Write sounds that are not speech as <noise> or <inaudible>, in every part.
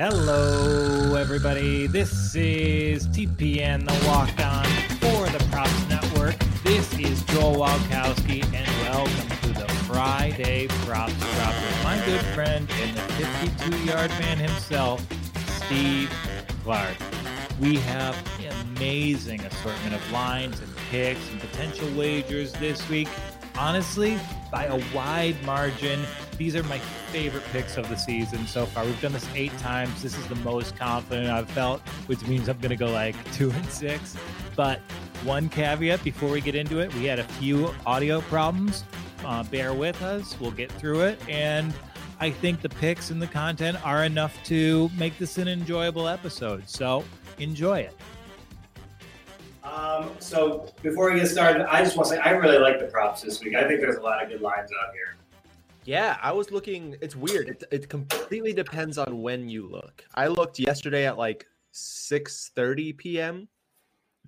Hello, everybody. This is TPN, the walk on for the Props Network. This is Joel Walkowski, and welcome to the Friday Props Drop with my good friend and the 52 yard man himself, Steve Clark. We have an amazing assortment of lines and picks and potential wagers this week. Honestly, by a wide margin, these are my favorite picks of the season so far. We've done this eight times. This is the most confident I've felt, which means I'm going to go like <laughs> two and six. But one caveat before we get into it, we had a few audio problems. Uh, bear with us. We'll get through it. And I think the picks and the content are enough to make this an enjoyable episode. So enjoy it. Um, so before we get started, I just want to say I really like the props this week. I think there's a lot of good lines out here. Yeah, I was looking. It's weird. It, it completely depends on when you look. I looked yesterday at like 6:30 p.m.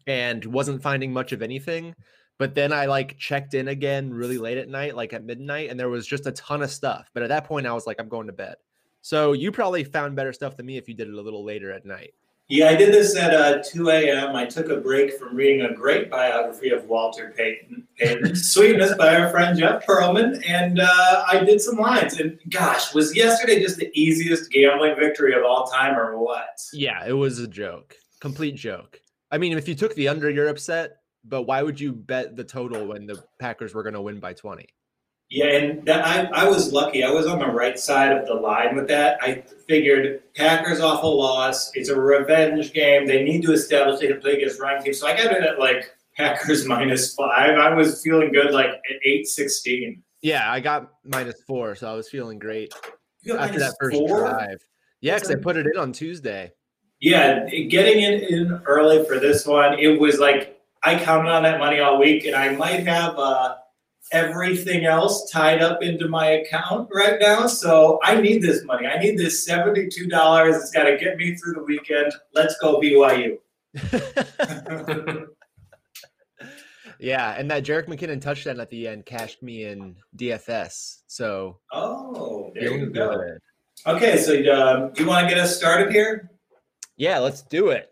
and wasn't finding much of anything. But then I like checked in again really late at night, like at midnight, and there was just a ton of stuff. But at that point, I was like, I'm going to bed. So you probably found better stuff than me if you did it a little later at night. Yeah, I did this at uh, 2 a.m. I took a break from reading a great biography of Walter Payton, Payton <laughs> Sweetness by our friend Jeff Pearlman, and uh, I did some lines. And gosh, was yesterday just the easiest gambling victory of all time, or what? Yeah, it was a joke, complete joke. I mean, if you took the under, you're upset, but why would you bet the total when the Packers were going to win by 20? Yeah, and that, I, I was lucky. I was on the right side of the line with that. I figured Packers off a loss. It's a revenge game. They need to establish they can play against running team. So I got it at like Packers <laughs> minus five. I was feeling good like at eight sixteen. Yeah, I got minus four, so I was feeling great You got after that minus first four? drive. Yeah, because I put it in on Tuesday. Yeah, getting in, in early for this one, it was like I counted on that money all week, and I might have uh, everything else tied up into my account right now. So I need this money. I need this seventy-two dollars. It's got to get me through the weekend. Let's go BYU. <laughs> yeah, and that Jerick McKinnon touchdown at the end cashed me in DFS. So oh, there you go. good. Okay, so um, you want to get us started here? Yeah, let's do it.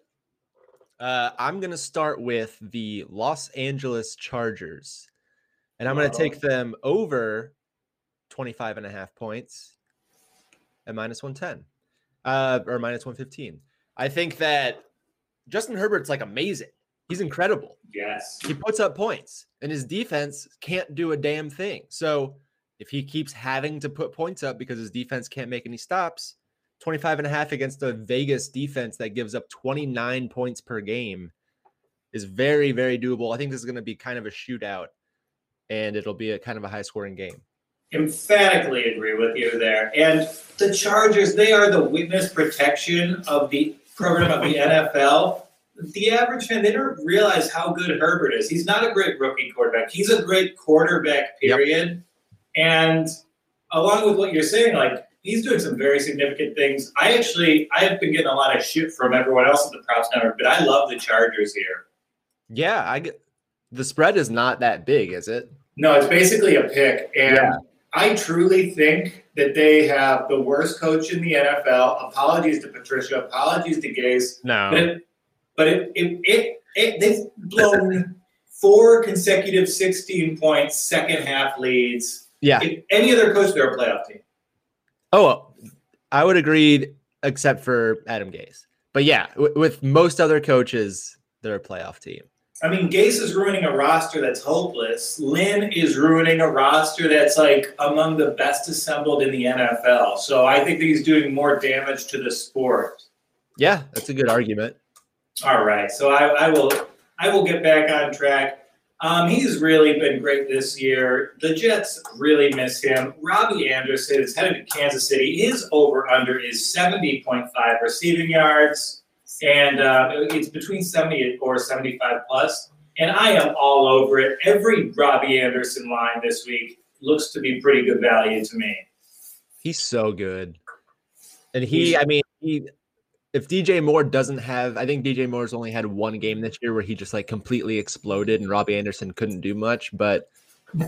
Uh, I'm going to start with the Los Angeles Chargers, and I'm going to take them over 25 and a half points at minus 110 uh, or minus 115. I think that Justin Herbert's like amazing. He's incredible. Yes. He puts up points, and his defense can't do a damn thing. So if he keeps having to put points up because his defense can't make any stops, 25 and a half against a Vegas defense that gives up 29 points per game is very, very doable. I think this is going to be kind of a shootout and it'll be a kind of a high scoring game. Emphatically agree with you there. And the Chargers, they are the witness protection of the program of the NFL. The average fan, they don't realize how good Herbert is. He's not a great rookie quarterback. He's a great quarterback, Yep. period. And along with what you're saying, like he's doing some very significant things. I actually I have been getting a lot of shit from everyone else at the props network, but I love the Chargers here. Yeah, I get the spread is not that big, is it? No, it's basically a pick. And Yeah. I truly think that they have the worst coach in the NFL. Apologies to Patricia, apologies to Gase. But No. it, but it, it, it, it they've blown four consecutive 16 points, second half leads. Yeah. If any other coach, they're a playoff team. Oh, I would agree, except for Adam Gase. But yeah, w- with most other coaches, they're a playoff team. I mean, Gase is ruining a roster that's hopeless. Lynn is ruining a roster that's like among the best assembled in the NFL. So I think that he's doing more damage to the sport. Yeah, that's a good argument. All right, so I, I will I will get back on track. Um, he's really been great this year. The Jets really miss him. Robby Anderson is headed to Kansas City. His over under is seventy point five receiving yards, and uh, it's between seventy or seventy five plus. And I am all over it. Every Robby Anderson line this week looks to be pretty good value to me. He's so good. And he, I mean, he if DJ Moore doesn't have, I think DJ Moore's only had one game this year where he just like completely exploded and Robby Anderson couldn't do much. But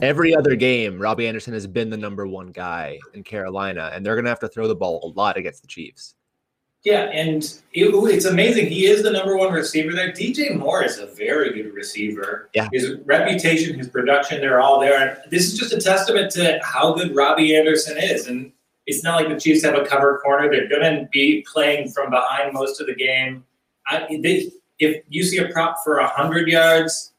every other game, Robby Anderson has been the number one guy in Carolina, and they're gonna have to throw the ball a lot against the Chiefs. Yeah, and it, it's amazing. He is the number one receiver there. DJ Moore is a very good receiver. Yeah. His reputation, his production, they're all there. And this is just a testament to how good Robby Anderson is. And it's not like the Chiefs have a cover corner. They're going to be playing from behind most of the game. I, they, if you see a prop for 100 yards,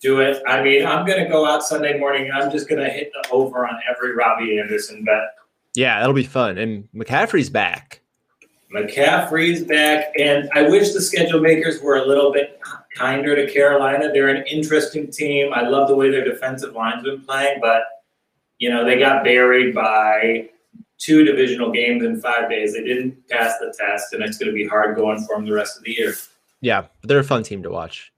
do it. I mean, I'm going to go out Sunday morning and I'm just going to hit the over on every Robby Anderson bet. Yeah, that'll be fun. And McCaffrey's back. McCaffrey's back, and I wish the schedule makers were a little bit kinder to Carolina. They're an interesting team. I love the way their defensive line's been playing, but you know they got buried by two divisional games in five days. They didn't pass the test, and it's going to be hard going for them the rest of the year. Yeah, they're a fun team to watch.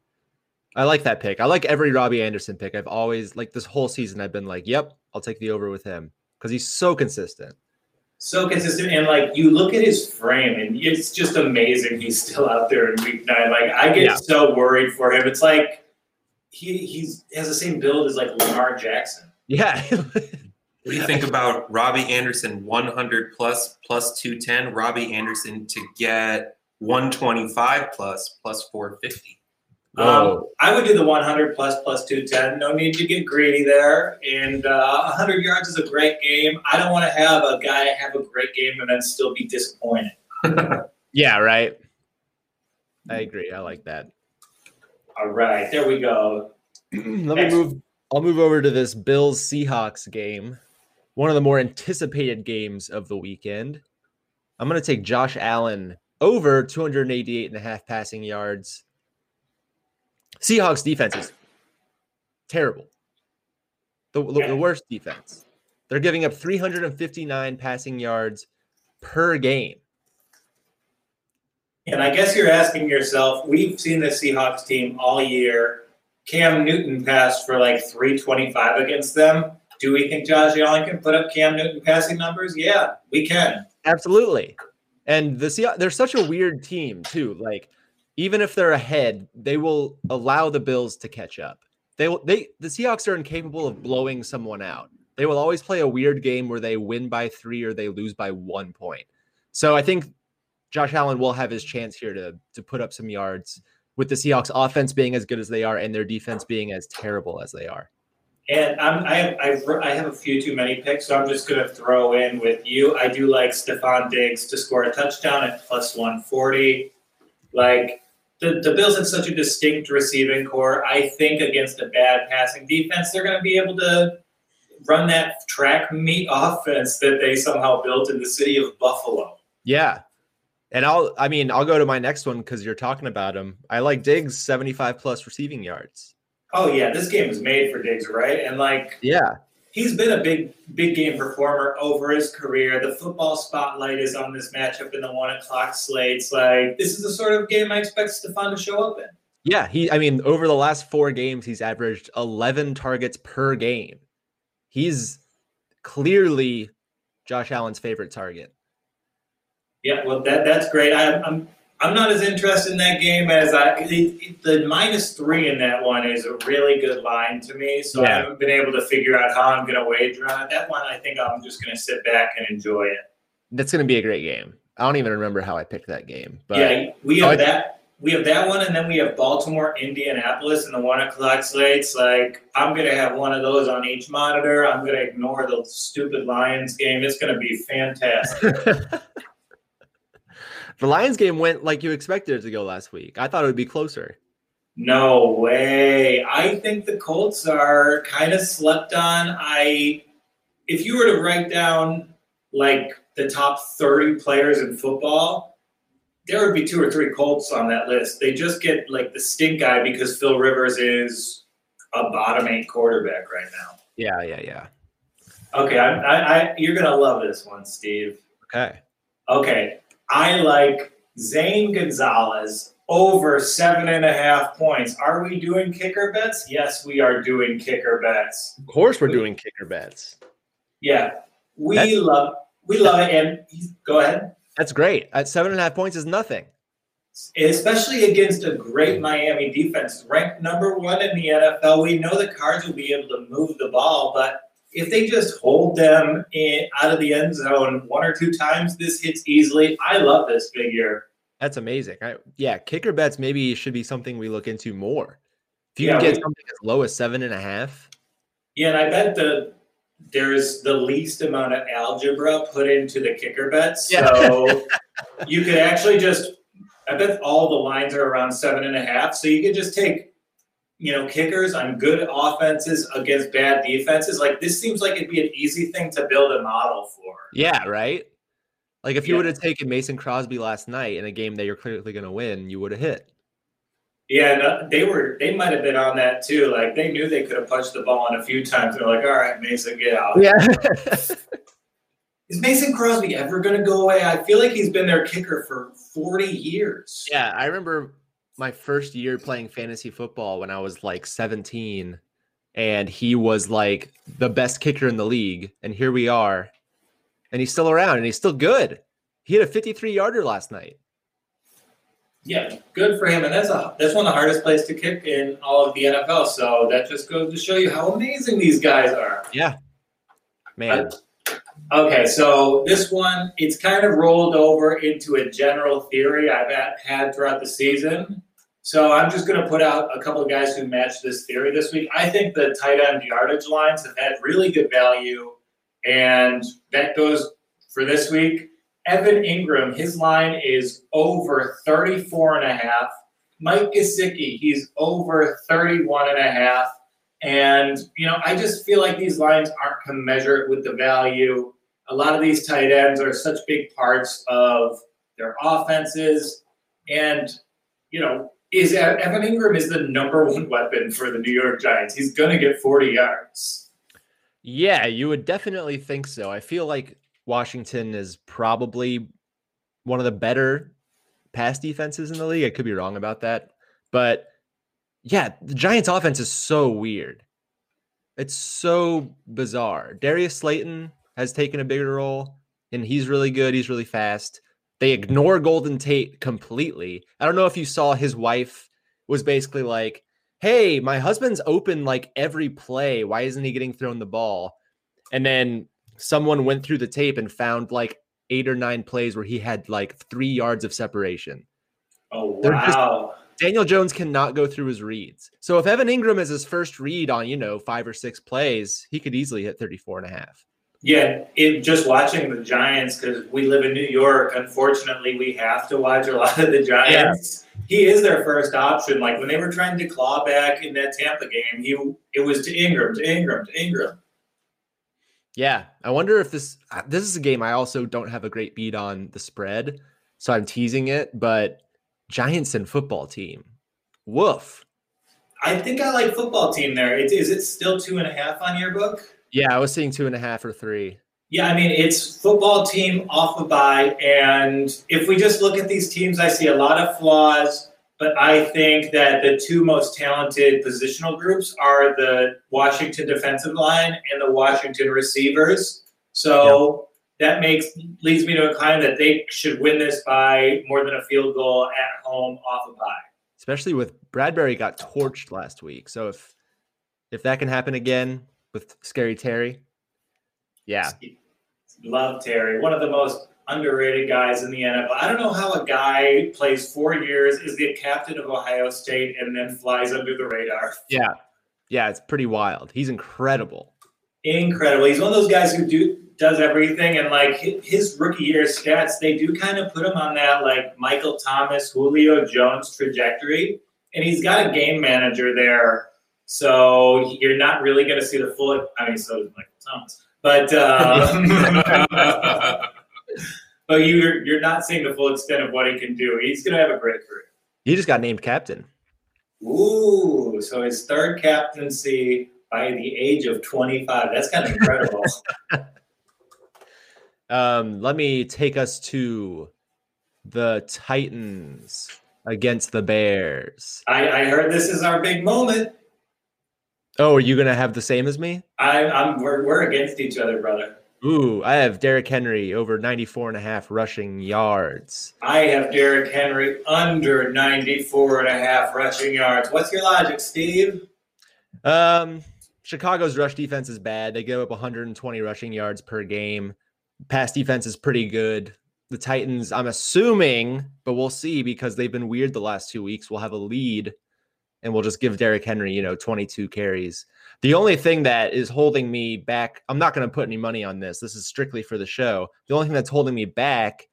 I like that pick. I like every Robby Anderson pick. I've always like this whole season. I've been like, "Yep, I'll take the over with him." because he's so consistent. So consistent, and like you look at his frame, and it's just amazing. He's still out there in week nine. Like I get yeah. so worried for him. It's like he he's has the same build as like Lamar Jackson. Yeah. what do you think about Robby Anderson 100 plus plus 210? Robby Anderson to get 125 plus plus 450. Um, I would do the 100 plus plus 210. No need to get greedy there. And uh, 100 yards is a great game. I don't want to have a guy have a great game and then still be disappointed. <laughs> yeah, right. I agree. I like that. All right, there we go. <clears throat> Let Next. me move. I'll move over to this Bills Seahawks game, one of the more anticipated games of the weekend. I'm going to take Josh Allen over 288 and a half passing yards Seahawks defense is terrible. The, the, the worst defense. They're giving up 359 passing yards per game. And I guess you're asking yourself, we've seen the Seahawks team all year. Cam Newton passed for like 325 against them. Do we think Josh Allen can put up Cam Newton passing numbers? Yeah, we can. Absolutely. And the Seahawks, they're such a weird team too. Like even if they're ahead, they will allow the Bills to catch up. They will they the Seahawks are incapable of blowing someone out. They will always play a weird game where they win by 3 or they lose by 1 point. So I think Josh Allen will have his chance here to to put up some yards with the Seahawks offense being as good as they are and their defense being as terrible as they are. And I'm, I have I've, I have a few too many picks, so I'm just going to throw in with you. I do like Stefon Diggs to score a touchdown at plus 140. Like the, the Bills have such a distinct receiving corps. I think against a bad passing defense, they're going to be able to run that track meet <laughs> offense that they somehow built in the city of Buffalo. Yeah. And I'll, I mean, I'll go to my next one because you're talking about him. I like Diggs 75 plus receiving yards. Oh, yeah. This game was made for Diggs, right? And like, yeah, he's been a big, big game performer over his career. The football spotlight is on this matchup in the one o'clock slates. Like this is the sort of game I expect Stefon to show up in. Yeah, he. I mean, over the last four games, he's averaged 11 targets per game. He's clearly Josh Allen's favorite target. Yeah, well, that that's great. I, I'm I'm not as interested in that game as I. The, the minus three in that one is a really good line to me, so yeah. I haven't been able to figure out how I'm going to wager on it. That one, I think I'm just going to sit back and enjoy it. That's going to be a great game. I don't even remember how I picked that game, but yeah, we have oh, that. We have that one, and then we have Baltimore, Indianapolis, and the one o'clock slates. Like I'm going to have one of those on each monitor. I'm going to ignore the stupid Lions game. It's going to be fantastic. <laughs> The Lions game went like you expected it to go last week. I thought it would be closer. No way. I think the Colts are kind of slept on. I if you were to write down like the top 30 players in football, there would be two or three Colts on that list. They just get like the stink eye because Phil Rivers is a bottom eight quarterback right now. Yeah, yeah, yeah. Okay, I, I, I you're gonna love this one, Steve. Okay. Okay, I like Zane Gonzalez over seven and a half points. Are we doing kicker bets? Yes, we are doing kicker bets. Of course, we're we, doing kicker bets. Yeah, we That's, love we love it. And go ahead. That's great. At seven and a half points is nothing. Especially against a great Miami defense, ranked number one in the NFL. We know the Cards will be able to move the ball, but if they just hold them in, out of the end zone one or two times, this hits easily. I love this figure. That's amazing. I, yeah, kicker bets maybe should be something we look into more. If you Yeah, can get we- something as low as seven and a half, Yeah, and I bet the there's the least amount of algebra put into the kicker bets. Yeah. So <laughs> you could actually just I bet all the lines are around seven and a half. So you could just take, you know, kickers on good offenses against bad defenses. Like this seems like it'd be an easy thing to build a model for. yeah, right. Like if you Yeah. would have taken Mason Crosby last night in a game that you're clearly going to win, you would have hit. Yeah, and, uh, they were they might have been on that too. Like they knew they could have punched the ball in a few times. They're like, all right, Mason, get out. Yeah. <laughs> <laughs> Is Mason Crosby ever going to go away? I feel like he's been their kicker for 40 years. Yeah, I remember my first year playing fantasy football when I was like 17 and he was like the best kicker in the league and here we are and he's still around and he's still good. He had a 53 yarder last night. Yeah, good for him. And that's a that's one of the hardest plays to kick in all of the NFL. So that just goes to show you how amazing these guys are. Yeah. Man, Okay, so this one it's kind of rolled over into a general theory I've had throughout the season. So I'm just going to put out a couple of guys who match this theory this week. I think the tight end yardage lines have had really good value, and that goes for this week. Evan Engram, his line is over 34 and a half. Mike Gesicki, he's over 31 and a half. And, you know, I just feel like these lines aren't commensurate with the value. A lot of these tight ends are such big parts of their offenses. And, you know, is uh, Evan Engram is the number one <laughs> weapon for the New York Giants. He's going to get 40 yards. yeah, you would definitely think so. I feel like Washington is probably one of the better pass defenses in the league. I could be wrong about that. But yeah, the Giants offense is so weird. It's so bizarre. Darius Slayton has taken a bigger role and he's really good. He's really fast. They ignore Golden Tate completely. I don't know if you saw his wife was basically like, Hey, my husband's open like every play. Why isn't he getting thrown the ball? And then someone went through the tape and found like eight or nine plays where he had like three yards of separation. Oh, They're just- wow. Daniel Jones cannot go through his reads. So if Evan Engram is his first read on, you know, five or six plays, he could easily hit 34 and a half. Yeah, it, just watching the Giants because we live in New York. Unfortunately, we have to watch a lot of the Giants. He is their first option. Like when they were trying to claw back in that Tampa game, he it was to Engram, to Engram, to Engram. Yeah. I wonder if this this is a game I also don't have a great beat on the spread. So I'm teasing it, but Giants and football team. Woof. I think I like football team there. It, is it still two and a half on your book? Yeah, I was seeing two and a half or three. Yeah, I mean it's football team off a bye, and if we just look at these teams, I see a lot of flaws. But I think that the two most talented positional groups are the Washington defensive line and the Washington receivers. So that makes leads me to incline that they should win this by more than a field goal at home off a bye. Especially with Bradberry got torched last week. So if if that can happen again with Scary Terry, yeah. Love Terry, one of the most underrated guys in the NFL. I don't know how a guy plays four years, is the captain of Ohio State, and then flies under the radar. <laughs> Yeah. Yeah, it's pretty wild. He's incredible. Incredible. He's one of those guys who do does everything, and like his rookie year stats, they do kind of put him on that like Michael Thomas, Julio Jones trajectory, and he's got a game manager there, so you're not really going to see the full. I mean, so does Michael Thomas, but. Um, <laughs> But you're you're not seeing the full extent of what he can do. He's gonna have a great career. He just got named captain. Ooh, so his third captaincy by the age of 25. That's kind of incredible. <laughs> Um, let me take us to the Titans against the Bears. I, I heard this is our big moment. Oh, are you gonna have the same as me? I, I'm we're, we're against each other, brother. Ooh, I have Derrick Henry over 94 and a half rushing yards. I have Derrick Henry under 94 and a half rushing yards. What's your logic, Steve? Um, Chicago's rush defense is bad. They give up 120 rushing yards per game. Pass defense is pretty good. The Titans, I'm assuming, but we'll see because they've been weird the last two weeks. We'll have a lead and we'll just give Derrick Henry, you know, 22 carries. The only thing that is holding me back, I'm not going to put any money on this. This is strictly for the show. The only thing that's holding me back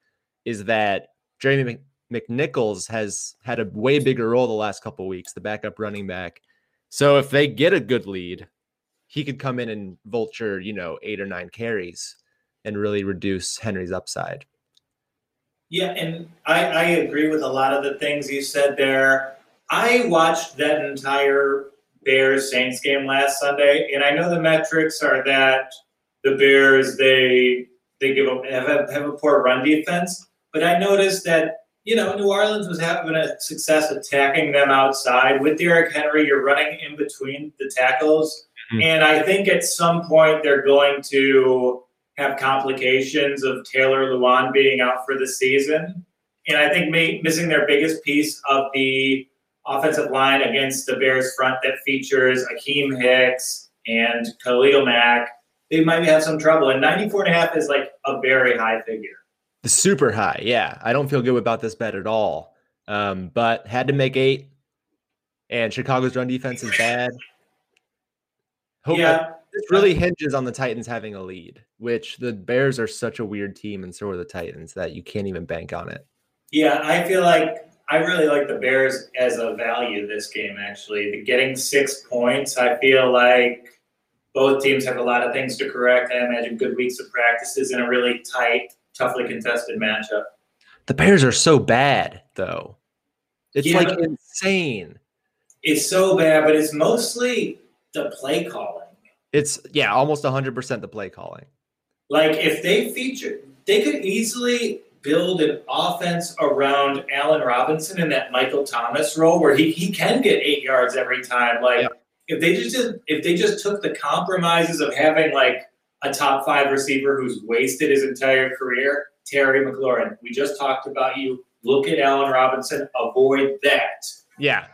is that Jeremy McNichols has had a way bigger role the last couple weeks, the backup running back. So if they get a good lead, he could come in and vulture, you know, eight or nine carries and really reduce Henry's upside. Yeah, and I, I agree with a lot of the things you said there. I watched that entire Bears Saints game last Sunday, and I know the metrics are that the Bears they they give up have a, have a poor run defense, but I noticed that you know New Orleans was having a success attacking them outside with Derrick Henry. You're running in between the tackles, mm-hmm. and I think at some point they're going to have complications of Taylor Lewan being out for the season, and I think may, missing their biggest piece of the offensive line against the Bears front that features Akiem Hicks and Khalil Mack, they might have some trouble. And 94 and a half is like a very high figure. The super high. Yeah. I don't feel good about this bet at all. Um, but had to make eight. And Chicago's run defense is bad. Hope yeah. This really hinges on the Titans having a lead, which the Bears are such a weird team, and so are the Titans that you can't even bank on it. Yeah, I feel like I really like the Bears as a value this game, actually. Getting six points, I feel like both teams have a lot of things to correct. I imagine good weeks of practices in a really tight, toughly contested matchup. The Bears are so bad, though. It's yeah, like insane. It's so bad, but it's mostly the play calling. It's, yeah, almost 100% the play calling. Like, if they feature, they could easily build an offense around Allen Robinson in that Michael Thomas role where he, he can get eight yards every time. Like yeah. if they just if they just took the compromises of having like a top five receiver who's wasted his entire career, Terry McLaurin. We just talked about you. Look at Allen Robinson. Avoid that. Yeah.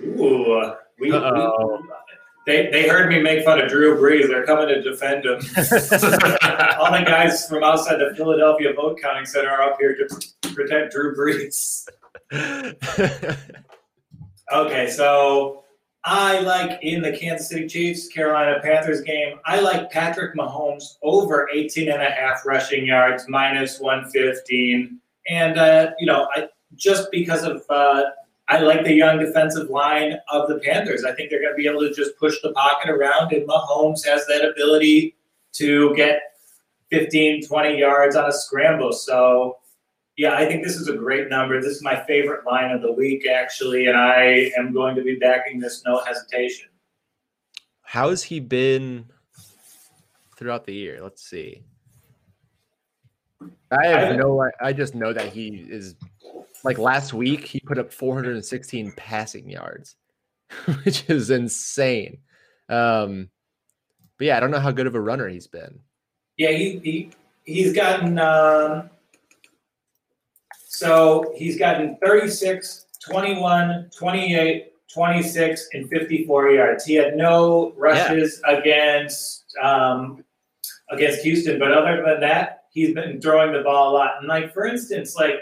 Ooh, we, we they, they heard me make fun of Drew Brees. They're coming to defend him. <laughs> All the guys from outside the Philadelphia vote counting center are up here to protect Drew Brees. <laughs> okay, so I like in the Kansas City Chiefs Carolina Panthers game, I like Patrick Mahomes over 18 and a half rushing yards, minus 115. And, uh, you know, I, just because of uh, I like the young defensive line of the Panthers. I think they're going to be able to just push the pocket around, and Mahomes has that ability to get 15, 20 yards on a scramble. So, yeah, I think this is a great number. This is my favorite line of the week, actually, and I am going to be backing this no hesitation. How has he been throughout the year? Let's see. I have I, no. I just know that he is like last week, he put up 416 passing yards, <laughs> which is insane. Um, but yeah, I don't know how good of a runner he's been. Yeah, he, he he's gotten um, so he's gotten 36, 21, 28, 26, and 54 yards. He had no rushes yeah. against um, against Houston, but other than that, he's been throwing the ball a lot. And like for instance, like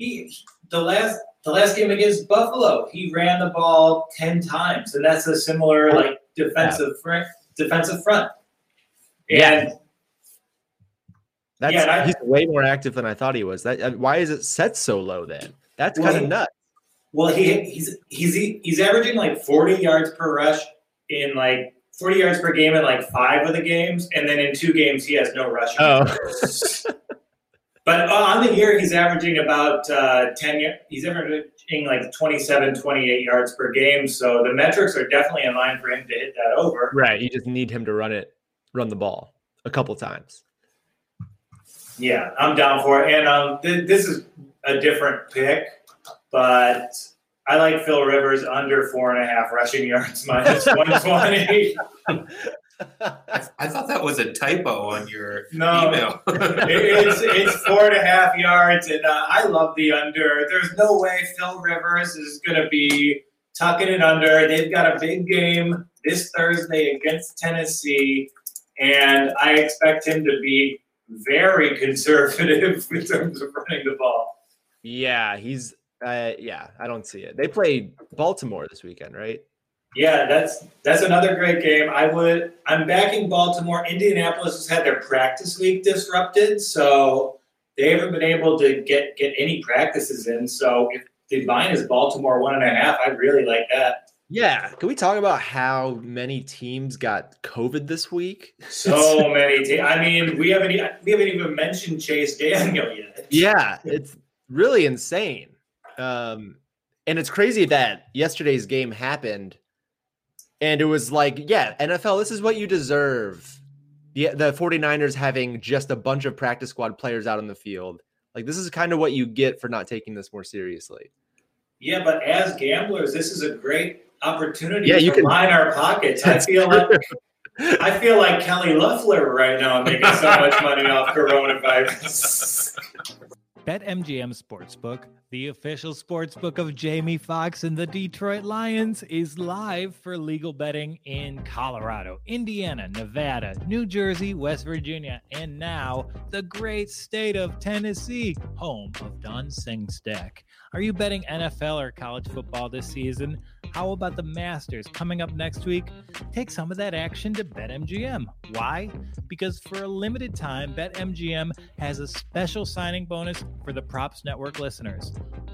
he the last the last game against Buffalo, he ran the ball ten times, and that's a similar like defensive yeah. front defensive front. And yeah. That's yeah, I, he's way more active than I thought he was. That uh, why is it set so low then? That's well, kind of nuts. Well, he he's he's he's averaging like 40 yards per rush in like 40 yards per game in like five of the games, and then in two games he has no rush. Oh. <laughs> But on the year, he's averaging about uh, 10, he's averaging like 27, 28 yards per game. So the metrics are definitely in line for him to hit that over. Right. You just need him to run it, run the ball a couple times. Yeah, I'm down for it. And um, th- this is a different pick, but I like Phil Rivers under four and a half rushing <laughs> yards minus <laughs> 120. <laughs> I, I, thought that was a typo on your no, email. <laughs> <laughs> it's it's four and a half yards, and uh, I love the under. There's no way Phil Rivers is going to be tucking it under. They've got a big game this Thursday against Tennessee, and I expect him to be very <laughs> conservative in terms of running the ball. Yeah, he's uh yeah, I don't see it. They played Baltimore this weekend, right? Yeah, that's that's another great game. I would I'm backing Baltimore. Indianapolis has had their practice week disrupted, so they haven't been able to get get any practices in. So if the line is Baltimore one and a half, I really like that. Yeah. Can we talk about how many teams got COVID this week? So <laughs> many teams. I mean, we haven't we haven't even mentioned Chase Daniel yet. yeah, it's really insane. Um, and it's crazy that yesterday's game happened and it was like, yeah, NFL, this is what you deserve. The, the 49ers having just a bunch of practice squad players out on the field. Like, this is kind of what you get for not taking this more seriously. Yeah, but as gamblers, this is a great opportunity Yeah, you to can- line our pockets. I feel like I feel like Kelly Loeffler right now. Making so much money off <laughs> coronavirus. <laughs> BetMGM Sportsbook, the official sportsbook of Jamie Foxx and the Detroit Lions, is live for legal betting in Colorado, Indiana, Nevada, New Jersey, West Virginia, and now the great state of Tennessee, home of Don Sing Stack. Are you betting NFL or college football this season? How about the Masters coming up next week? Take some of that action to BetMGM. Why? Because for a limited time, BetMGM has a special signing bonus for the Props Network listeners.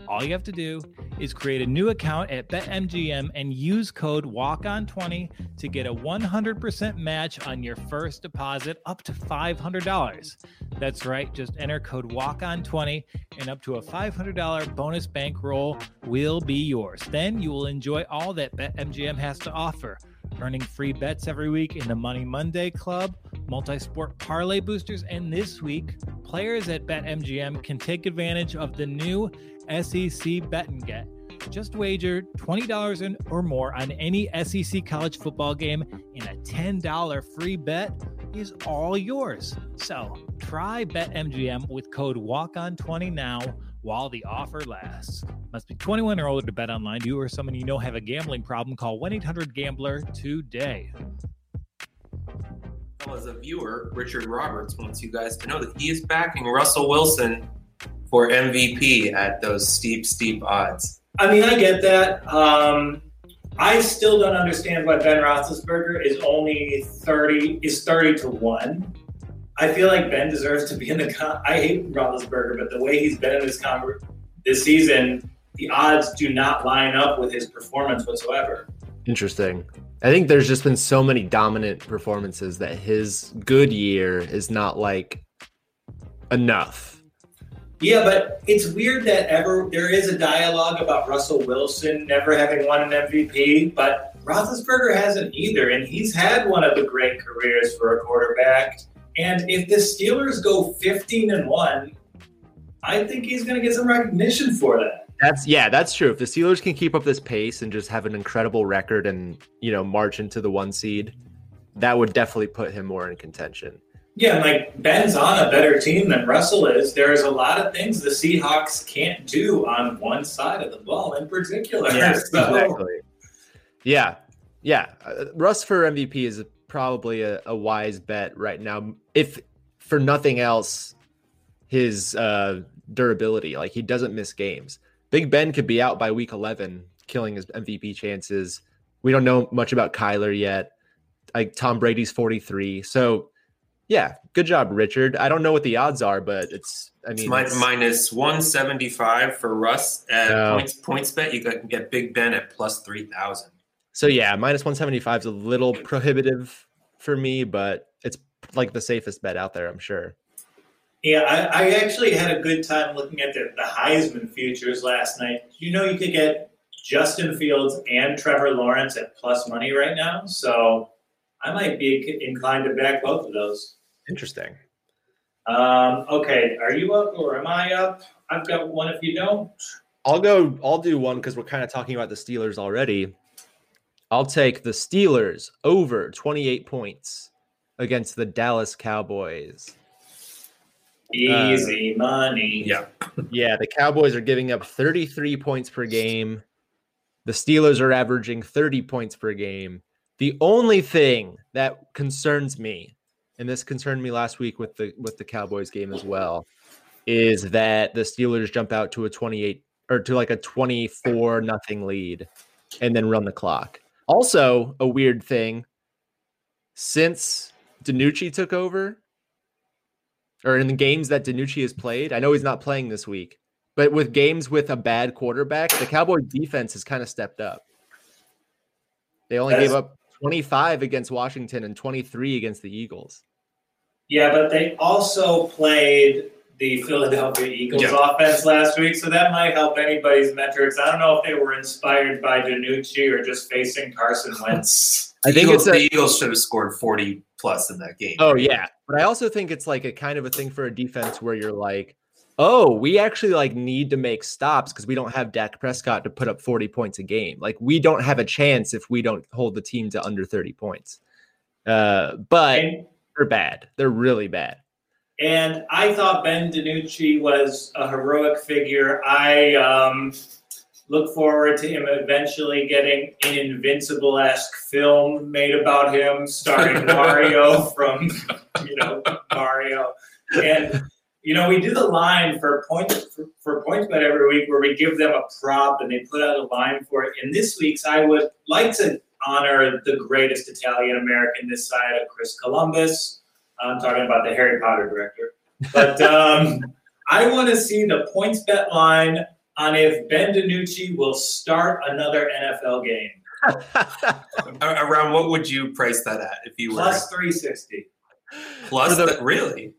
All you have to do is create a new account at BetMGM and use code WALKON20 to get a 100% match on your first deposit up to $500. That's right, just enter code WALKON20 and up to a $500 bonus bankroll will be yours. Then you will enjoy all that BetMGM has to offer. Earning free bets every week in the Money Monday Club, multi sport parlay boosters, and this week, players at BetMGM can take advantage of the new SEC Bet and Get. Just wager $20 or more on any SEC college football game, and a $10 free bet is all yours. So try BetMGM with code WALKON20 now while the offer lasts. Must be 21 or older to bet online. You or someone you know have a gambling problem, call 1 800 Gambler today. Well, as a viewer, Richard Roberts wants you guys to know that he is backing Russell Wilson for MVP at those steep, steep odds. I mean, I get that. Um, I still don't understand why Ben Roethlisberger is only thirty is thirty to one. I feel like Ben deserves to be in the. Con- I hate Roethlisberger, but the way he's been in this con- this season, the odds do not line up with his performance whatsoever. Interesting. I think there's just been so many dominant performances that his good year is not like enough. Yeah, but it's weird that ever there is a dialogue about Russell Wilson never having won an MVP, but Roethlisberger hasn't either, and he's had one of the great careers for a quarterback. And if the Steelers go 15 and one, I think he's going to get some recognition for that. That's yeah, that's true. If the Steelers can keep up this pace and just have an incredible record and you know march into the one seed, that would definitely put him more in contention. Yeah, and like Ben's on a better team than Russell is. There's a lot of things the Seahawks can't do on one side of the ball in particular. Yeah, <laughs> So- Yeah, yeah. Uh, Russ for MVP is probably a, a wise bet right now. If for nothing else, his uh, durability, like he doesn't miss games. Big Ben could be out by week 11, killing his MVP chances. We don't know much about Kyler yet. Like Tom Brady's 43. So, yeah, good job, Richard. I don't know what the odds are, but it's, I It's mean, mi- it's- minus 175 for Russ at points points bet. You can get Big Ben at plus 3,000. So yeah, minus 175 is a little prohibitive for me, but it's like the safest bet out there, I'm sure. Yeah, I, I actually had a good time looking at the, the Heisman futures last night. You know, you could get Justin Fields and Trevor Lawrence at plus money right now. So I might be inclined to back both of those. Interesting. Um, okay, are you up or am I up? I've got one if you don't. I'll go I'll do one because we're kind of talking about the Steelers already. I'll take the Steelers over 28 points against the Dallas Cowboys. Easy uh, money. Yeah. <laughs> Yeah, the Cowboys are giving up 33 points per game. The Steelers are averaging 30 points per game. The only thing that concerns me, and this concerned me last week with the with the Cowboys game as well, is that the Steelers jump out to a 28 or to like a 24 nothing lead and then run the clock. Also, a weird thing since DiNucci took over, or in the games that DiNucci has played, I know he's not playing this week, but with games with a bad quarterback, the Cowboy defense has kind of stepped up. They only gave up 25 against Washington and 23 against the Eagles. Yeah, but they also played the Philadelphia Eagles Yeah. offense last week, so that might help anybody's metrics. I don't know if they were inspired by DiNucci or just facing Carson Wentz. I think Eagles, it's a, the Eagles should have scored 40 plus in that game. Oh yeah, but I also think it's like a kind of a thing for a defense where you're like, oh, we actually like need to make stops because we don't have Dak Prescott to put up 40 points a game. Like we don't have a chance if we don't hold the team to under 30 points. Uh, but And, they're bad. They're really bad. and I thought Ben DiNucci was a heroic figure. I um, look forward to him eventually getting an invincible esque film made about him, starring <laughs> Mario from, you know, Mario. And you know, we do the line for points for, for PointsBet every week where we give them a prop and they put out a line for it. In this week's, I would like to honor the greatest Italian American this side of Chris Columbus. I'm talking about the Harry Potter director. But um, I want to see the PointsBet line on if Ben DiNucci will start another NFL game. <laughs> Around what would you price that at if you were Plus 360. plus For the- that? Really?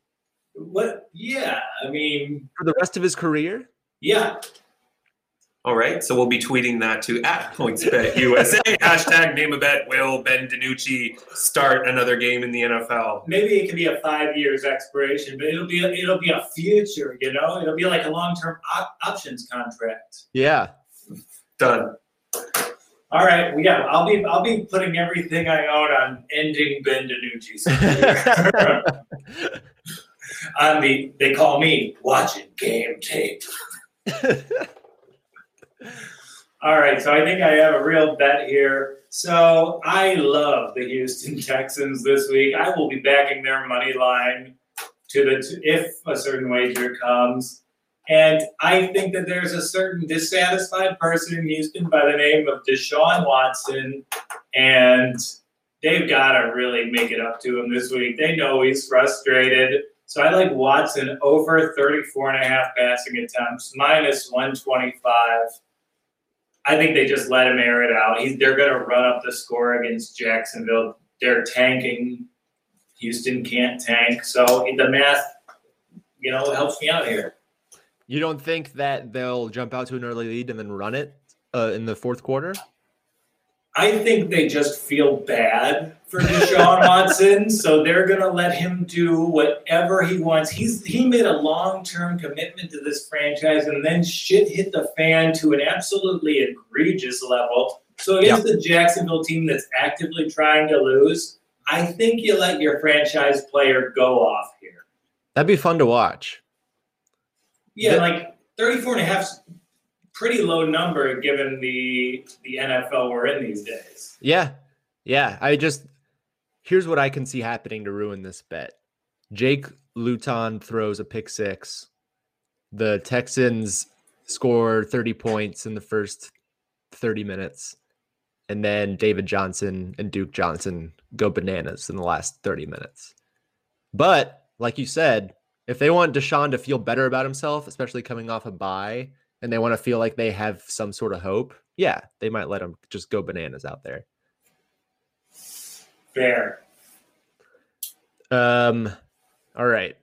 What? Yeah, I mean, For the rest of his career, yeah. All right. So we'll be tweeting that to at PointsBet USA. <laughs> Hashtag name a bet. Will Ben DiNucci start another game in the NFL? maybe it could be a five years expiration, but it'll be a, it'll be a future. You know, it'll be like a long term op- options contract. yeah. Done. All right, we got. I'll be I'll be putting everything I own on ending Ben DiNucci's <laughs> career. <laughs> on um, the they call me watching game tape. All right, so I think I have a real bet here. So I love the Houston <laughs> Texans this week. I will be backing their money line to the if a certain wager comes. And I think that there's a certain dissatisfied person in Houston by the name of Deshaun Watson, and they've got to really make it up to him this week. They know he's frustrated. So I like Watson over 34 and a half passing attempts, minus 125. I think they just let him air it out. He's, they're going to run up the score against Jacksonville. They're tanking. Houston can't tank. So the math, you know, helps me out here. You don't think that they'll jump out to an early lead and then run it uh, in the fourth quarter? I think they just feel bad for Deshaun Watson, <laughs> so they're gonna let him do whatever he wants. He's he made a long term commitment to this franchise, and then shit hit the fan to an absolutely egregious level. So against the Jacksonville team that's actively trying to lose, I think you let your franchise player go off here. That'd be fun to watch. Yeah, The- like 34 and a half pretty low number given the the NFL we're in these days. Yeah. Yeah. I just here's what I can see happening to ruin this bet. Jake Luton throws a pick six. The Texans score 30 points in the first 30 minutes. And then David Johnson and Duke Johnson go bananas in the last 30 minutes. But like you said, if they want Deshaun to feel better about himself, especially coming off a bye, and they want to feel like they have some sort of hope, yeah, they might let them just go bananas out there. Fair. Um, all right.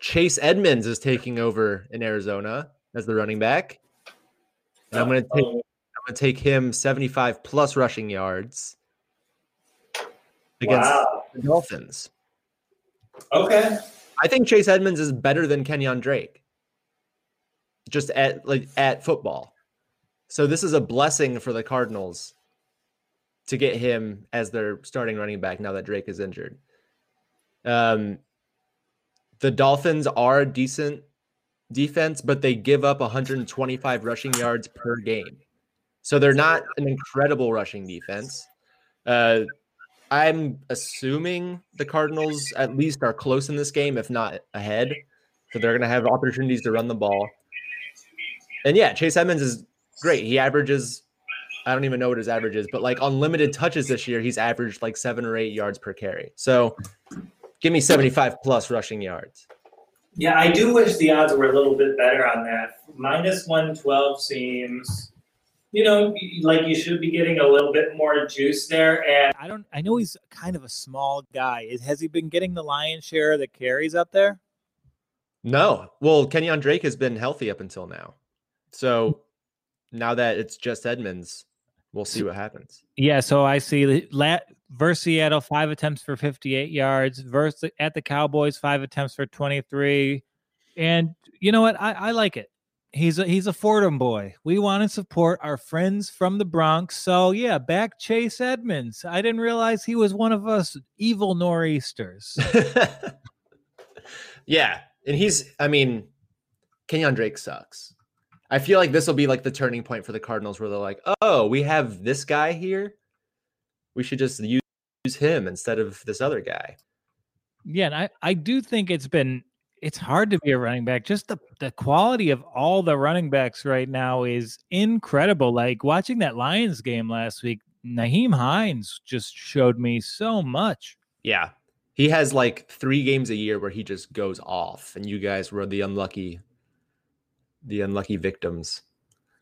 Chase Edmonds is taking over in Arizona as the running back. And I'm gonna take I'm gonna take him 75 plus rushing yards against Wow. the Dolphins. Okay. I think Chase Edmonds is better than Kenyon Drake. Just at like at football. So this is a blessing for the Cardinals to get him as their starting running back now that Drake is injured. Um the Dolphins are a decent defense, but they give up 125 rushing yards per game. So they're not an incredible rushing defense. Uh, I'm assuming the Cardinals at least are close in this game, if not ahead. So they're going to have opportunities to run the ball. And yeah, Chase Edmonds is great. He averages, I don't even know what his average is, but like on limited touches this year, he's averaged like seven or eight yards per carry. So give me 75 plus rushing yards. Yeah, I do wish the odds were a little bit better on that. Minus 112 seems, you know, like you should be getting a little bit more juice there. And I don't. I know he's kind of a small guy. Is- Has he been getting the lion's share of the carries up there? No. Well, Kenyon Drake has been healthy up until now. So now that it's just Edmonds, we'll see what happens. Yeah. So I see the la- versus Seattle, five attempts for 58 yards. Versus at the Cowboys, five attempts for 23. And you know what? I, I like it. He's a he's a Fordham boy. We want to support our friends from the Bronx. So yeah, back Chase Edmonds. I didn't realize he was one of us evil nor'easters. <laughs> yeah. And he's, I mean, Kenyon Drake sucks. I feel like this will be like the turning point for the Cardinals where they're like, oh, we have this guy here. We should just use, him instead of this other guy. Yeah, and I, I do think it's been it's hard to be a running back. Just the the quality of all the running backs right now is incredible. Like watching that Lions game last week, Nyheim Hines just showed me so much. Yeah. He has like three games a year where he just goes off, and you guys were the unlucky, the unlucky victims.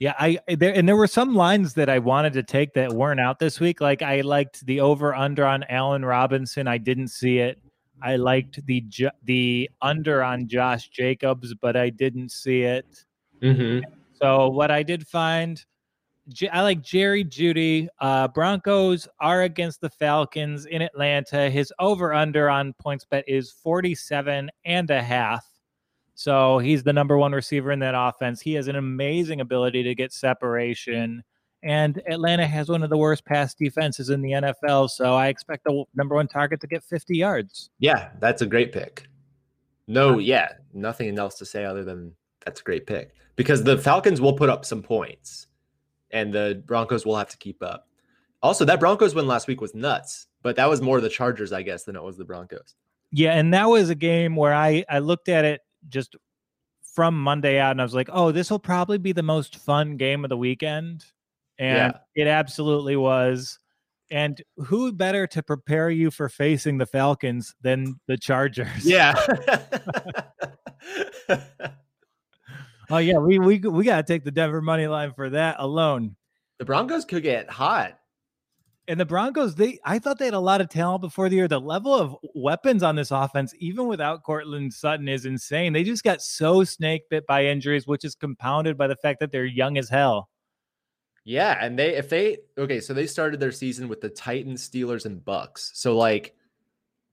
Yeah, I there and there were some lines that I wanted to take that weren't out this week. Like I liked the over under on Allen Robinson. I didn't see it. I liked the the under on Josh Jacobs, but I didn't see it. Mm-hmm. So what I did find, I like Jerry Jeudy. Uh, Broncos are against the Falcons in Atlanta. His over under on PointsBet is 47 and a half. So he's the number one receiver in that offense. He has an amazing ability to get separation. And Atlanta has one of the worst pass defenses in the NFL. So I expect the number one target to get 50 yards. Yeah, that's a great pick. No, yeah, nothing else to say other than that's a great pick because the Falcons will put up some points and the Broncos will have to keep up. Also, that Broncos win last week was nuts, but that was more the Chargers, I guess, than it was the Broncos. Yeah, and that was a game where I I looked at it just from Monday out, and I was like, "Oh, this will probably be the most fun game of the weekend," and it absolutely was. And who better to prepare you for facing the Falcons than the Chargers? Yeah. <laughs> Oh yeah, we we we got to take the Denver money line for that alone. the Broncos could get hot. And the Broncos, they I thought they had a lot of talent before the year. The level of weapons on this offense, even without Courtland Sutton, is insane. They just got so snake bit by injuries, which is compounded by the fact that they're young as hell. Yeah, and they if they okay, so they started their season with the Titans, Steelers, and Bucks. So like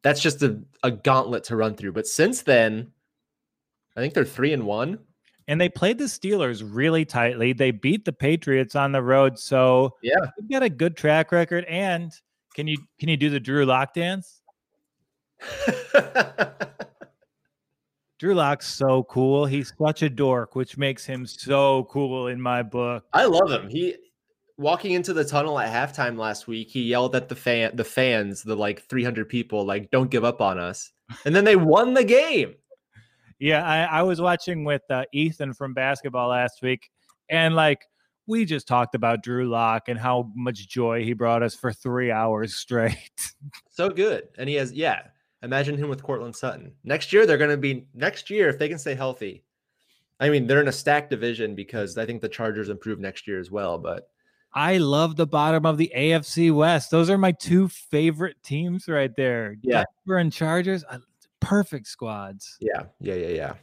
that's just a, a gauntlet to run through. But since then, I think they're three and one. And they played the Steelers really tightly. They beat the Patriots on the road, so Yeah. they've got a good track record. And can you can you do the Drew Lock dance? <laughs> Drew Lock's so cool. He's such a dork, which makes him so cool in my book. I love him. He walking into the tunnel at halftime last week, he yelled at the fan the fans, the like 300 people, like, don't give up on us. And then they won the game. Yeah, I, I was watching with uh, Ethan from basketball last week, and like we just talked about Drew Lock and how much joy he brought us for three hours <laughs> straight. So good. And he has, yeah. Imagine him with Courtland Sutton. Next year, they're going to be, next year, if they can stay healthy. I mean, they're in a stacked division because I think the Chargers improve next year as well. But I love the bottom of the AFC West. Those are my two favorite teams right there. Yeah. Denver and Chargers, uh, perfect squads. yeah, yeah, yeah, yeah.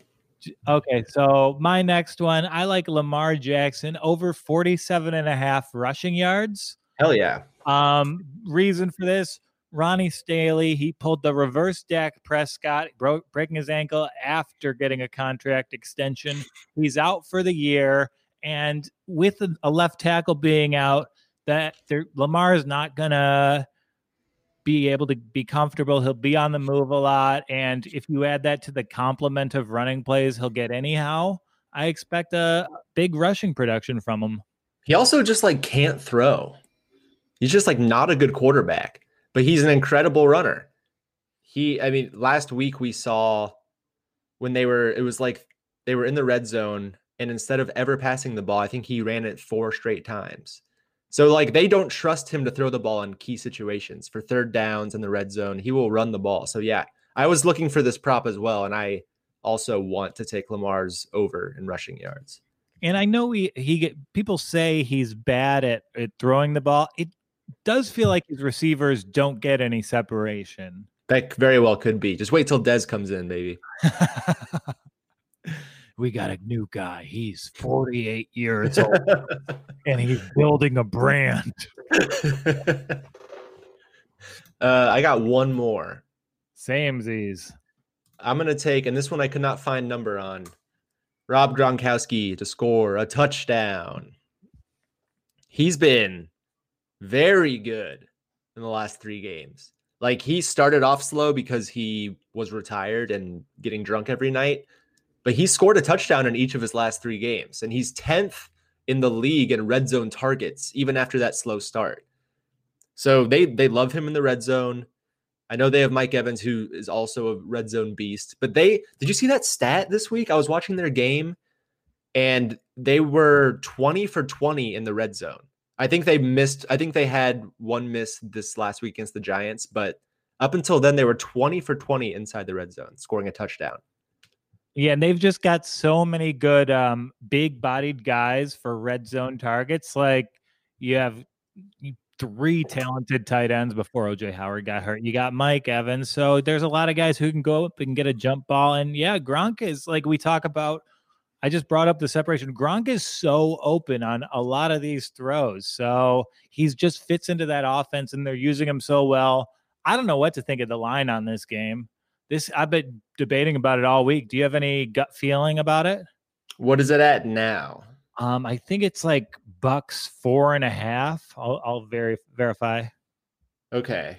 Okay, so my next one, I like Lamar Jackson over 47 and a half rushing yards. Hell yeah. Um, reason for this, Ronnie Stanley, he pulled the reverse Dak Prescott, broke breaking his ankle after getting a contract extension. He's out for the year, and with a, a left tackle being out, that Lamar is not gonna be able to be comfortable. He'll be on the move a lot, and if you add that to the complement of running plays he'll get anyhow, I expect a big rushing production from him. He also just like can't throw. He's just like not a good quarterback, but he's an incredible runner. He, I mean, last week we saw when they were, it was like they were in the red zone, and instead of ever passing the ball, I think he ran it four straight times. So like they don't trust him to throw the ball in key situations for third downs in the red zone. He will run the ball. So yeah, I was looking for this prop as well, and I also want to take Lamar's over in rushing yards. And I know he he get people say he's bad at, at throwing the ball. It does feel like his receivers don't get any separation. That very well could be. Just wait till Dez comes in, baby. <laughs> we got a new guy. He's 48 years old <laughs> and he's building a brand. <laughs> uh, I got one more. Samesies. I'm going to take, and this one I could not find number on. Rob Gronkowski to score a touchdown. He's been very good in the last three games. Like he started off slow because he was retired and getting drunk every night, but he scored a touchdown in each of his last three games, and he's 10th in the league in red zone targets, even after that slow start. So they they love him in the red zone. I know they have Mike Evans, who is also a red zone beast. But they did you see that stat this week? I was watching their game, and they were 20 for 20 in the red zone. I think they missed. I think they had one miss this last week against the Giants, but up until then, they were 20 for 20 inside the red zone, scoring a touchdown. Yeah, and they've just got so many good um, big bodied guys for red zone targets. Like you have three talented tight ends before OJ Howard got hurt. You got Mike Evans. So there's a lot of guys who can go up and get a jump ball. And yeah, Gronk is like we talk about. I just brought up the separation. Gronk is so open on a lot of these throws. So he's just fits into that offense and they're using him so well. I don't know what to think of the line on this game. This I've been debating about it all week. Do you have any gut feeling about it? What is it at now? Um, I think it's like Bucks four and a half. I'll, I'll ver- verify. Okay.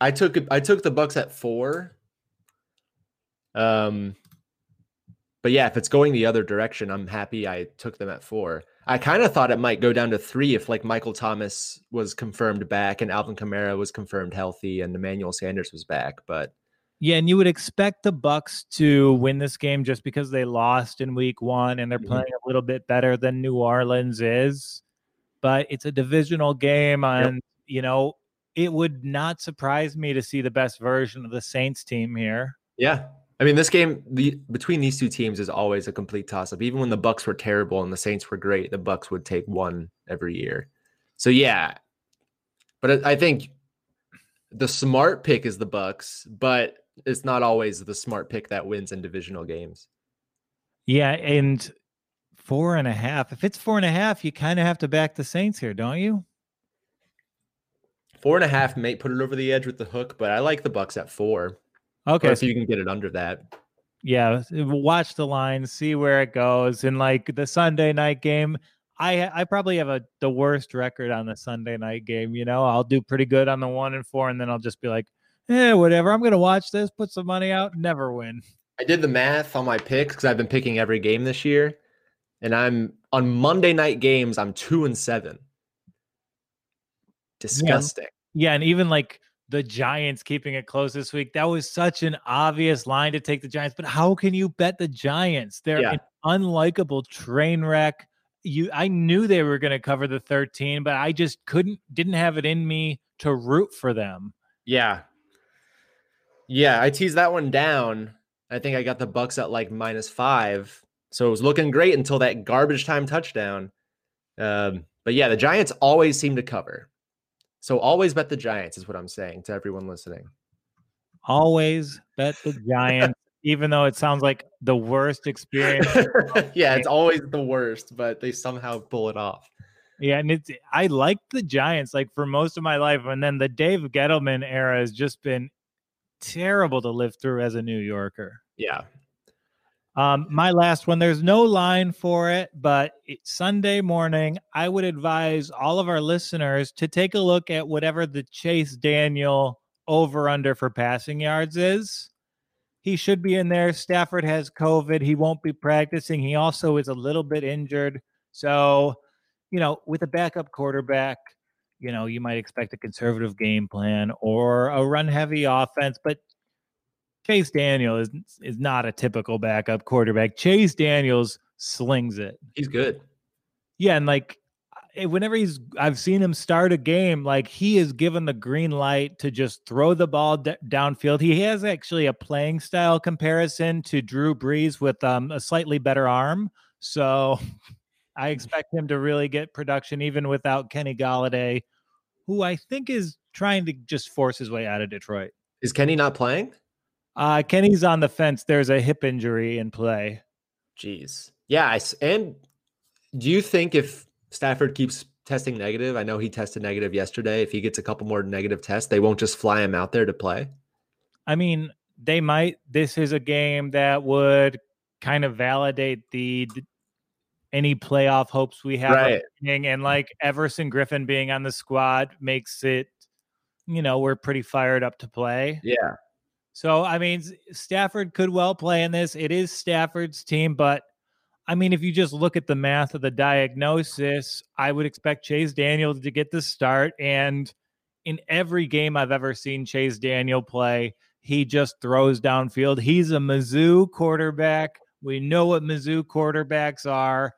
I took I took the Bucks at four. Um, but yeah, if it's going the other direction, I'm happy I took them at four. I kind of thought it might go down to three if like Michael Thomas was confirmed back and Alvin Kamara was confirmed healthy and Emmanuel Sanders was back, but yeah, and you would expect the Bucks to win this game just because they lost in week 1 and they're mm-hmm. playing a little bit better than New Orleans is. But it's a divisional game and yep. you know, it would not surprise me to see the best version of the Saints team here. Yeah. I mean, this game the between these two teams is always a complete toss up. Even when the Bucks were terrible and the Saints were great, the Bucks would take one every year. So yeah. But I think the smart pick is the Bucks, but it's not always the smart pick that wins in divisional games. Yeah, and four and a half. If it's four and a half, you kind of have to back the Saints here, don't you? Four and a half may put it over the edge with the hook, but I like the Bucks at four. Okay, or if you can get it under that. Yeah, watch the line, see where it goes. In like the Sunday night game, I I probably have a the worst record on the Sunday night game. You know, I'll do pretty good on the one and four, and then I'll just be like, eh, whatever. I'm going to watch this, put some money out, never win. I did the math on my picks because I've been picking every game this year, and I'm on Monday night games. I'm two and seven. Disgusting. Yeah, yeah and even like the Giants keeping it close this week. That was such an obvious line to take the Giants, but how can you bet the Giants? They're yeah. an unlikable train wreck. You, I knew they were going to cover the 13, but I just couldn't, didn't have it in me to root for them. Yeah, yeah, I teased that one down. I think I got the Bucks at like minus five. So it was looking great until that garbage time touchdown. Um, but yeah, the Giants always seem to cover. So always bet the Giants is what I'm saying to everyone listening. Always bet the Giants, <laughs> even though it sounds like the worst experience. <laughs> yeah, it's always the worst, but they somehow pull it off. Yeah, and it's I like the Giants like for most of my life, and then the Dave Gettleman era has just been terrible to live through as a New Yorker. Yeah. Um, my last one, there's no line for it, but Sunday morning, I would advise all of our listeners to take a look at whatever the Chase Daniel over under for passing yards is. He should be in there. Stafford has COVID. He won't be practicing. He also is a little bit injured. So you know, with a backup quarterback, you know, you might expect a conservative game plan or a run heavy offense, but Chase Daniel is is not a typical backup quarterback. Chase Daniels slings it. He's good. Yeah, and like whenever he's I've seen him start a game, like he is given the green light to just throw the ball d- downfield. He has actually a playing style comparison to Drew Brees with um, a slightly better arm. So <laughs> I expect him to really get production even without Kenny Golladay, who I think is trying to just force his way out of Detroit. Is Kenny not playing? Uh, Kenny's on the fence. There's a hip injury in play. Jeez. Yeah. I and do you think if Stafford keeps testing negative, I know he tested negative yesterday. If he gets a couple more negative tests, they won't just fly him out there to play. I mean, they might. This is a game that would kind of validate the d- any playoff hopes we have. Right. And like Everson Griffen being on the squad makes it, you know, we're pretty fired up to play. Yeah. So I mean, Stafford could well play in this. It is Stafford's team, but I mean, if you just look at the math of the diagnosis, I would expect Chase Daniel to get the start. And in every game I've ever seen Chase Daniel play, he just throws downfield. He's a Mizzou quarterback. We know what Mizzou quarterbacks are.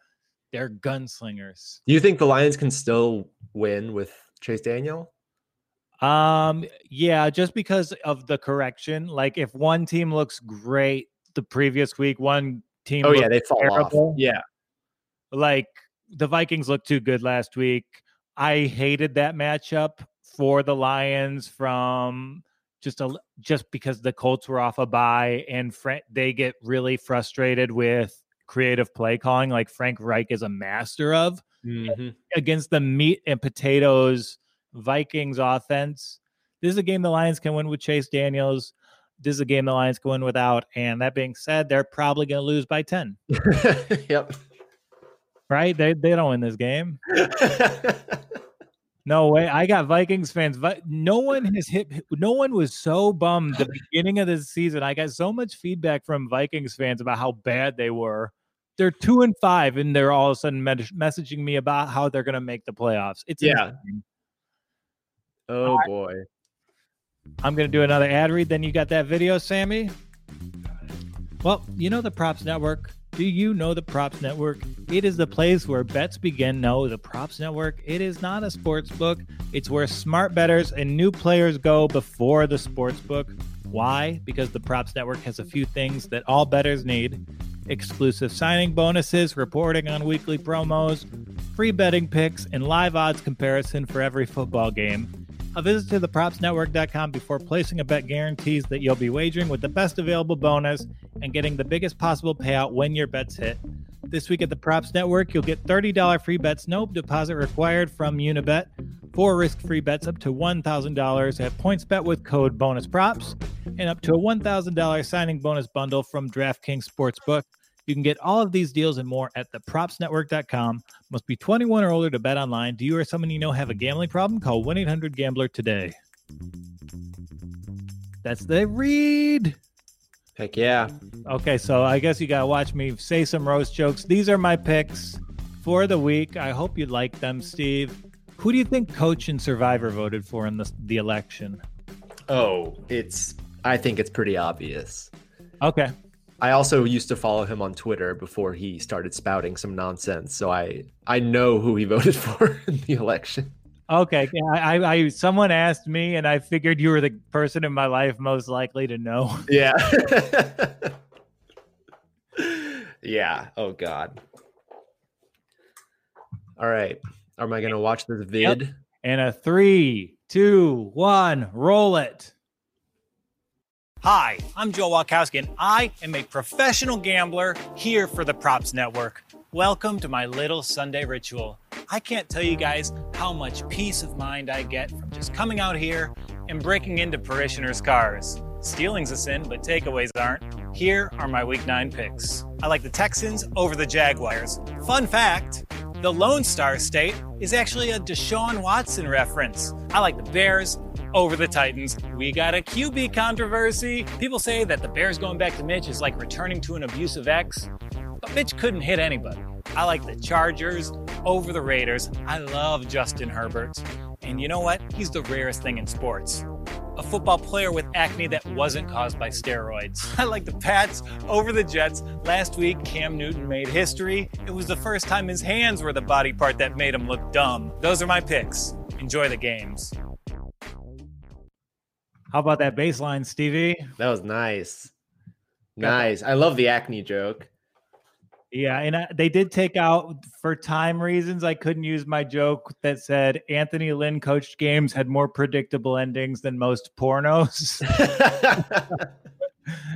They're gunslingers. Do you think the Lions can still win with Chase Daniel? Um, yeah, just because of the correction. Like if one team looks great the previous week, one team Oh yeah, they fall terrible. off. Yeah. like the Vikings looked too good last week. I hated that matchup for the Lions from just a just because the Colts were off a bye and Fra- they get really frustrated with creative play calling like Frank Reich is a master of Mhm. against the meat and potatoes Vikings offense. This is a game the Lions can win with Chase Daniels. This is a game the Lions can win without. And that being said, they're probably going to lose by 10, <laughs> yep. right? They, they don't win this game. <laughs> No way. I got Vikings fans. No one has hit. No one was so bummed the beginning of this season. I got so much feedback from Vikings fans about how bad they were. They're two and five, and they're all of a sudden mes- messaging me about how they're going to make the playoffs. It's Yeah. insane. oh boy. I'm going to do another ad read. Then you got that video, Sammy. Well, you know the Props Network. Do you know the Props Network? It is the place where bets begin. No, the Props Network, it is not a sports book. It's where smart bettors and new players go before the sports book. Why? Because the Props Network has a few things that all bettors need exclusive signing bonuses, reporting on weekly promos, free betting picks, and live odds comparison for every football game. A visit to thepropsnetwork.com before placing a bet guarantees that you'll be wagering with the best available bonus and getting the biggest possible payout when your bets hit. This week at the Props Network, you'll get $30 free bets, no deposit required from Unibet. Four risk-free bets up to $1,000 at PointsBet with code BONUSPROPS, and up to a $1,000 signing bonus bundle from DraftKings Sportsbook. You can get all of these deals and more at thepropsnetwork.com. Must be 21 or older to bet online. Do you or someone you know have a gambling problem? Call 1 800 Gambler today. That's the read. Heck yeah. Okay, so I guess you got to watch me say some roast jokes. These are my picks for the week. I hope you like them, Steve. Who do you think coach and survivor voted for in the, the election? Oh, it's I think it's pretty obvious. Okay. I also used to follow him on Twitter before he started spouting some nonsense, so I I know who he <laughs> voted for in the election. Okay. I, I, someone asked me, and I figured you were the person in my life most likely to know. <laughs> Yeah. yeah. Oh God. All right. Am I gonna watch this vid? And a three, two, one, roll it. Hi, I'm Joe Walkowski, and I am a professional gambler here for the Props Network. Welcome to my little Sunday ritual. I can't tell you guys how much peace of mind I get from just coming out here and breaking into parishioners' cars. Stealing's a sin, but takeaways aren't. Here are my week nine picks. I like the Texans over the Jaguars. Fun fact the Lone Star State is actually a Deshaun Watson reference. I like the Bears over the Titans. We got a QB controversy. People say that the Bears going back to Mitch is like returning to an abusive ex, but Mitch couldn't hit anybody. I like the Chargers over the Raiders. I love Justin Herbert. And you know what? He's the rarest thing in sports. A football player with acne that wasn't caused by steroids. <laughs> I like the Pats over the Jets. Last week, Cam Newton made history. It was the first time his hands were the body part that made him look dumb. Those are my picks. Enjoy the games. How about that baseline, Stevie? That was nice. Nice. I love the acne joke. Yeah, and I, they did take out for time reasons. I couldn't use my joke that said Anthony Lynn coached games had more predictable endings than most pornos.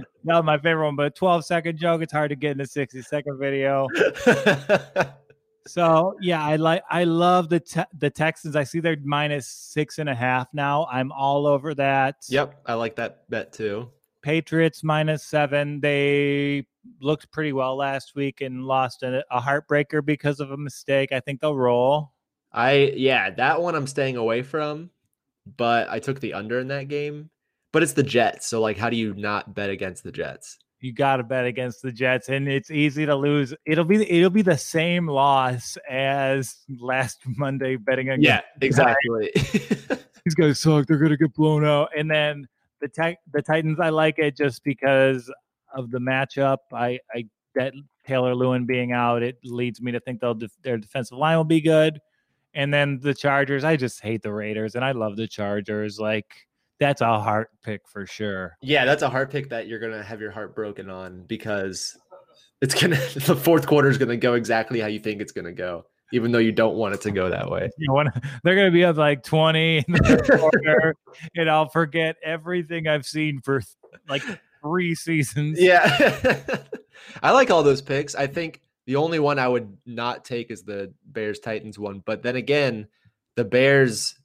<laughs> Not my favorite one, but 12 second joke. It's hard to get in a 60 second video. <laughs> So yeah, I like I love the te- the Texans. I see they're minus six and a half now. I'm all over that. yep, I like that bet too. Patriots minus seven. They looked pretty well last week and lost a, a heartbreaker because of a mistake. I think they'll roll. I yeah, that one I'm staying away from, but I took the under in that game. But it's the Jets, so like, how do you not bet against the Jets? You got to bet against the Jets, and it's easy to lose. It'll be it'll be the same loss as last <laughs> Monday betting against. Yeah, exactly. <laughs> These guys suck. They're gonna get blown out, and then the tech the Titans. I like it just because of the matchup. I I that Taylor Lewan being out, it leads me to think they'll def- their defensive line will be good. And then the Chargers, I just hate the Raiders, and I love the Chargers. Like that's a heart pick for sure. yeah, that's a hard pick that you're gonna have your heart broken on because it's gonna <laughs> the fourth quarter is gonna go exactly how you think it's gonna go, even though you don't want it to go that way. <laughs> You want they're gonna be up like twenty in the <laughs> quarter, and I'll forget everything I've seen for like three seasons. Yeah. I like all those picks. I think the only one I would not take is the Bears Titans one. But then again, the Bears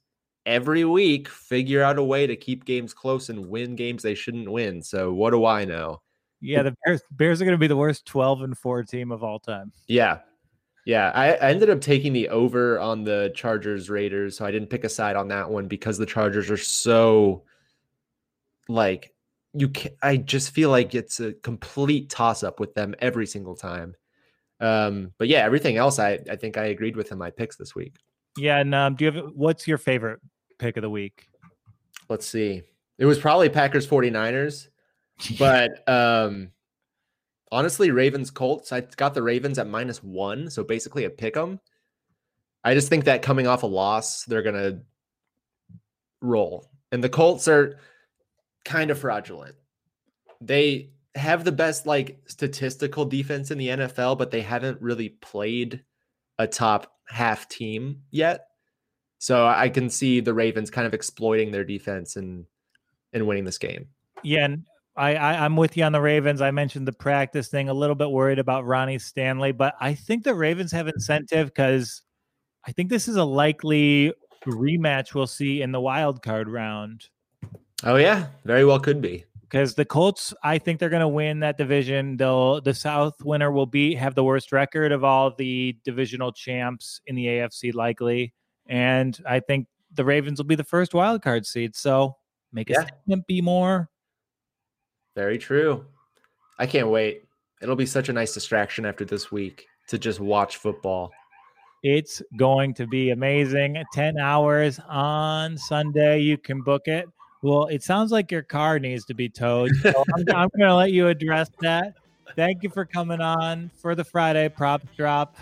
every week figure out a way to keep games close and win games they shouldn't win. So what do I know? Yeah, the Bears, Bears are going to be the worst 12 and 4 team of all time. Yeah. Yeah. I, I ended up taking the over on the Chargers Raiders. So I didn't pick a side on that one because the Chargers are so like you can I just feel like it's a complete toss up with them every single time. Um, but yeah, everything else I, I think I agreed with in my picks this week. Yeah, and um, do you have what's your favorite pick of the week? Let's see. It was probably Packers 49ers, <laughs> but um honestly, Ravens Colts. I got the Ravens at minus one, so basically a pick 'em. I just think that coming off a loss, they're gonna roll. And the Colts are kind of fraudulent. They have the best like statistical defense in the NFL, but they haven't really played a top half team yet. So I can see the Ravens kind of exploiting their defense and and winning this game. Yeah, and I, I I'm with you on the Ravens. I mentioned the practice thing. A little bit worried about Ronnie Stanley, but I think the Ravens have incentive because I think this is a likely rematch we'll see in the wild card round. Oh yeah, very well could be. because the Colts, I think they're going to win that division. They'll the South winner will be have the worst record of all the divisional champs in the AFC, likely, and I think the Ravens will be the first wild card seed. So make a Yeah. statement, be more. Very true. I can't wait. It'll be such a nice distraction after this week to just watch football. It's going to be amazing. Ten hours on Sunday, you can book it. Well, it sounds like your car needs to be towed. So <laughs> I'm, I'm going to let you address that. Thank you for coming on for the Friday prop drop.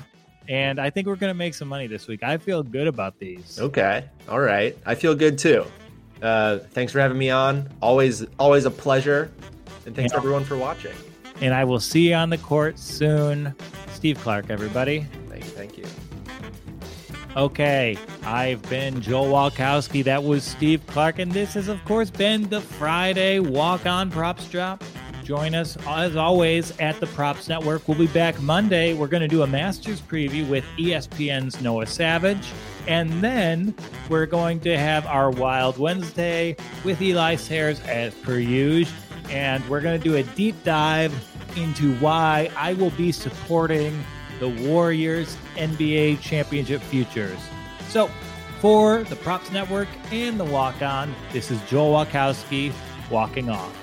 And I think we're going to make some money this week. I feel good about these. Okay. All right. I feel good too. Uh, thanks for having me on. Always, always a pleasure. And thanks everyone for watching. And I will see you on the court soon. Steve Clark, everybody. Thank you. Thank you. Okay, I've been Joel Walkowski. That was Steve Clark, and this has, of course, been the Friday Walk On Props Drop. Join us, as always, at the Props Network. We'll be back Monday. We're going to do a Masters preview with ESPN's Noah Savage. And then we're going to have our Wild Wednesday with Eli Sayers as per usual. And we're going to do a deep dive into why I will be supporting the Warriors NBA championship futures. So, for the Props Network and the Walk On, this is Joel Walkowski walking off.